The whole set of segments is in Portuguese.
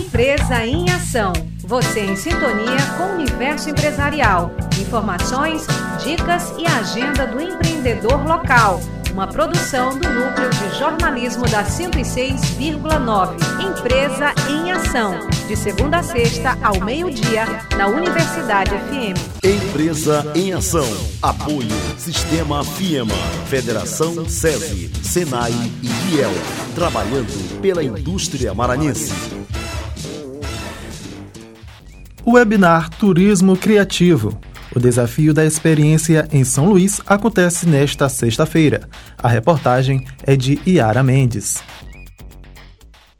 Empresa em Ação. Você em sintonia com o universo empresarial. Informações, dicas e agenda do empreendedor local. Uma produção do Núcleo de Jornalismo da 106,9. Empresa em Ação. De segunda a sexta, ao meio-dia, na Universidade FM. Empresa em Ação. Apoio Sistema FIEMA, Federação SESI, SENAI e IEL. Trabalhando pela indústria maranhense. Webinar Turismo Criativo. O desafio da experiência em São Luís acontece nesta sexta-feira. A reportagem é de Iara Mendes.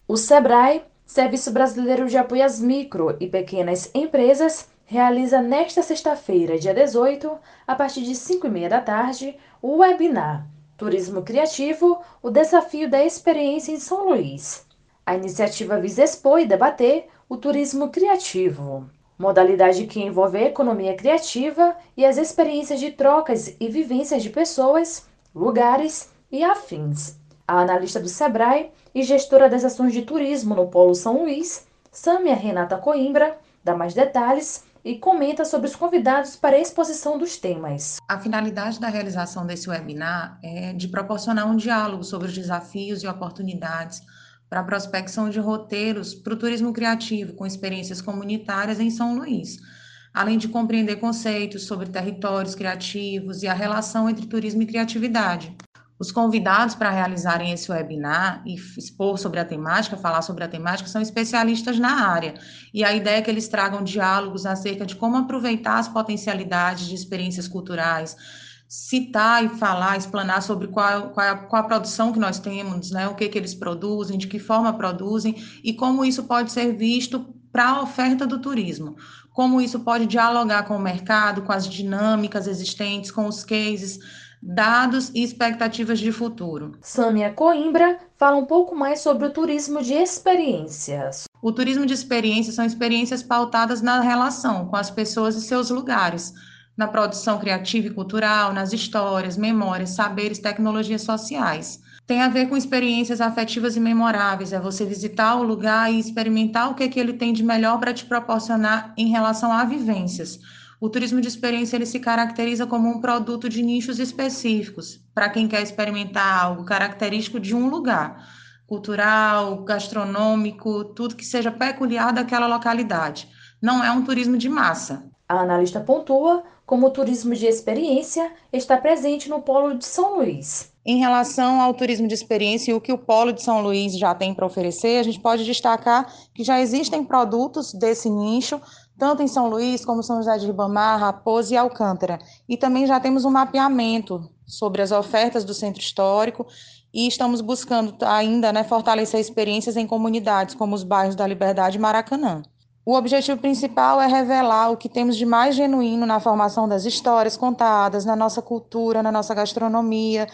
O SEBRAE, Serviço Brasileiro de Apoio às Micro e Pequenas Empresas, realiza nesta sexta-feira, dia 18, a partir de 5 e meia da tarde, o webinar Turismo Criativo, o desafio da experiência em São Luís. A iniciativa visa expor e debater o turismo criativo, modalidade que envolve a economia criativa e as experiências de trocas e vivências de pessoas, lugares e afins. A analista do Sebrae e gestora das ações de turismo no Polo São Luís, Sâmia Renata Coimbra, dá mais detalhes e comenta sobre os convidados para a exposição dos temas. A finalidade da realização desse webinar é de proporcionar um diálogo sobre os desafios e oportunidades para a prospecção de roteiros para o turismo criativo, com experiências comunitárias em São Luís, além de compreender conceitos sobre territórios criativos e a relação entre turismo e criatividade. Os convidados para realizarem esse webinar e expor sobre a temática, falar sobre a temática, são especialistas na área. E a ideia é que eles tragam diálogos acerca de como aproveitar as potencialidades de experiências culturais, citar e falar, explanar sobre qual, qual, a, qual a produção que nós temos, né, o que, que eles produzem, de que forma produzem e como isso pode ser visto para a oferta do turismo, como isso pode dialogar com o mercado, com as dinâmicas existentes, com os cases, dados e expectativas de futuro. Sâmia Coimbra fala um pouco mais sobre o turismo de experiências. O turismo de experiências são experiências pautadas na relação com as pessoas e seus lugares, na produção criativa e cultural, nas histórias, memórias, saberes, tecnologias sociais. Tem a ver com experiências afetivas e memoráveis, é você visitar o lugar e experimentar o que, que ele tem de melhor para te proporcionar em relação a vivências. O turismo de experiência ele se caracteriza como um produto de nichos específicos, para quem quer experimentar algo característico de um lugar, cultural, gastronômico, tudo que seja peculiar daquela localidade. Não é um turismo de massa. A analista pontua como o turismo de experiência está presente no Polo de São Luís. Em relação ao turismo de experiência e o que o Polo de São Luís já tem para oferecer, a gente pode destacar que já existem produtos desse nicho, tanto em São Luís como São José de Ribamar, Raposo e Alcântara. E também já temos um mapeamento sobre as ofertas do centro histórico e estamos buscando ainda né, fortalecer experiências em comunidades como os bairros da Liberdade e Maracanã. O objetivo principal é revelar o que temos de mais genuíno na formação das histórias contadas, na nossa cultura, na nossa gastronomia,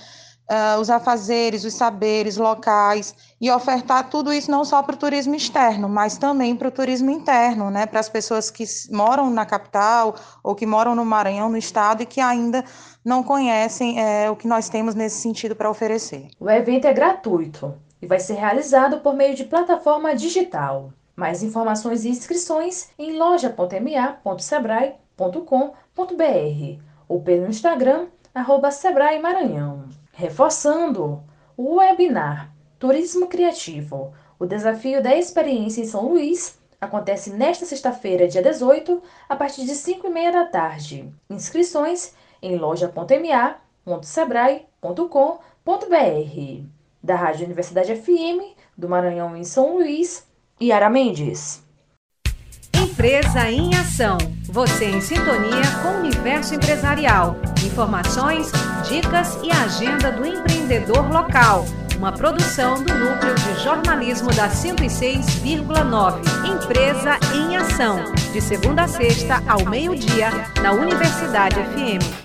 uh, os afazeres, os saberes locais e ofertar tudo isso não só para o turismo externo, mas também para o turismo interno, né, para as pessoas que moram na capital ou que moram no Maranhão, no estado e que ainda não conhecem é, o que nós temos nesse sentido para oferecer. O evento é gratuito e vai ser realizado por meio de plataforma digital. Mais informações e inscrições em loja.ma.sebrae.com.br ou pelo Instagram, arroba Sebrae Maranhão. Reforçando o webinar Turismo Criativo, o desafio da experiência em São Luís, acontece nesta sexta-feira, dia 18, a partir de 5 e meia da tarde. Inscrições em loja.ma.sebrae.com.br. Da Rádio Universidade FM, do Maranhão em São Luís, Yara Mendes. Empresa em Ação. Você em sintonia com o universo empresarial. Informações, dicas e agenda do empreendedor local. Uma produção do Núcleo de Jornalismo da 106,9. Empresa em Ação. De segunda a sexta, ao meio-dia, na Universidade FM.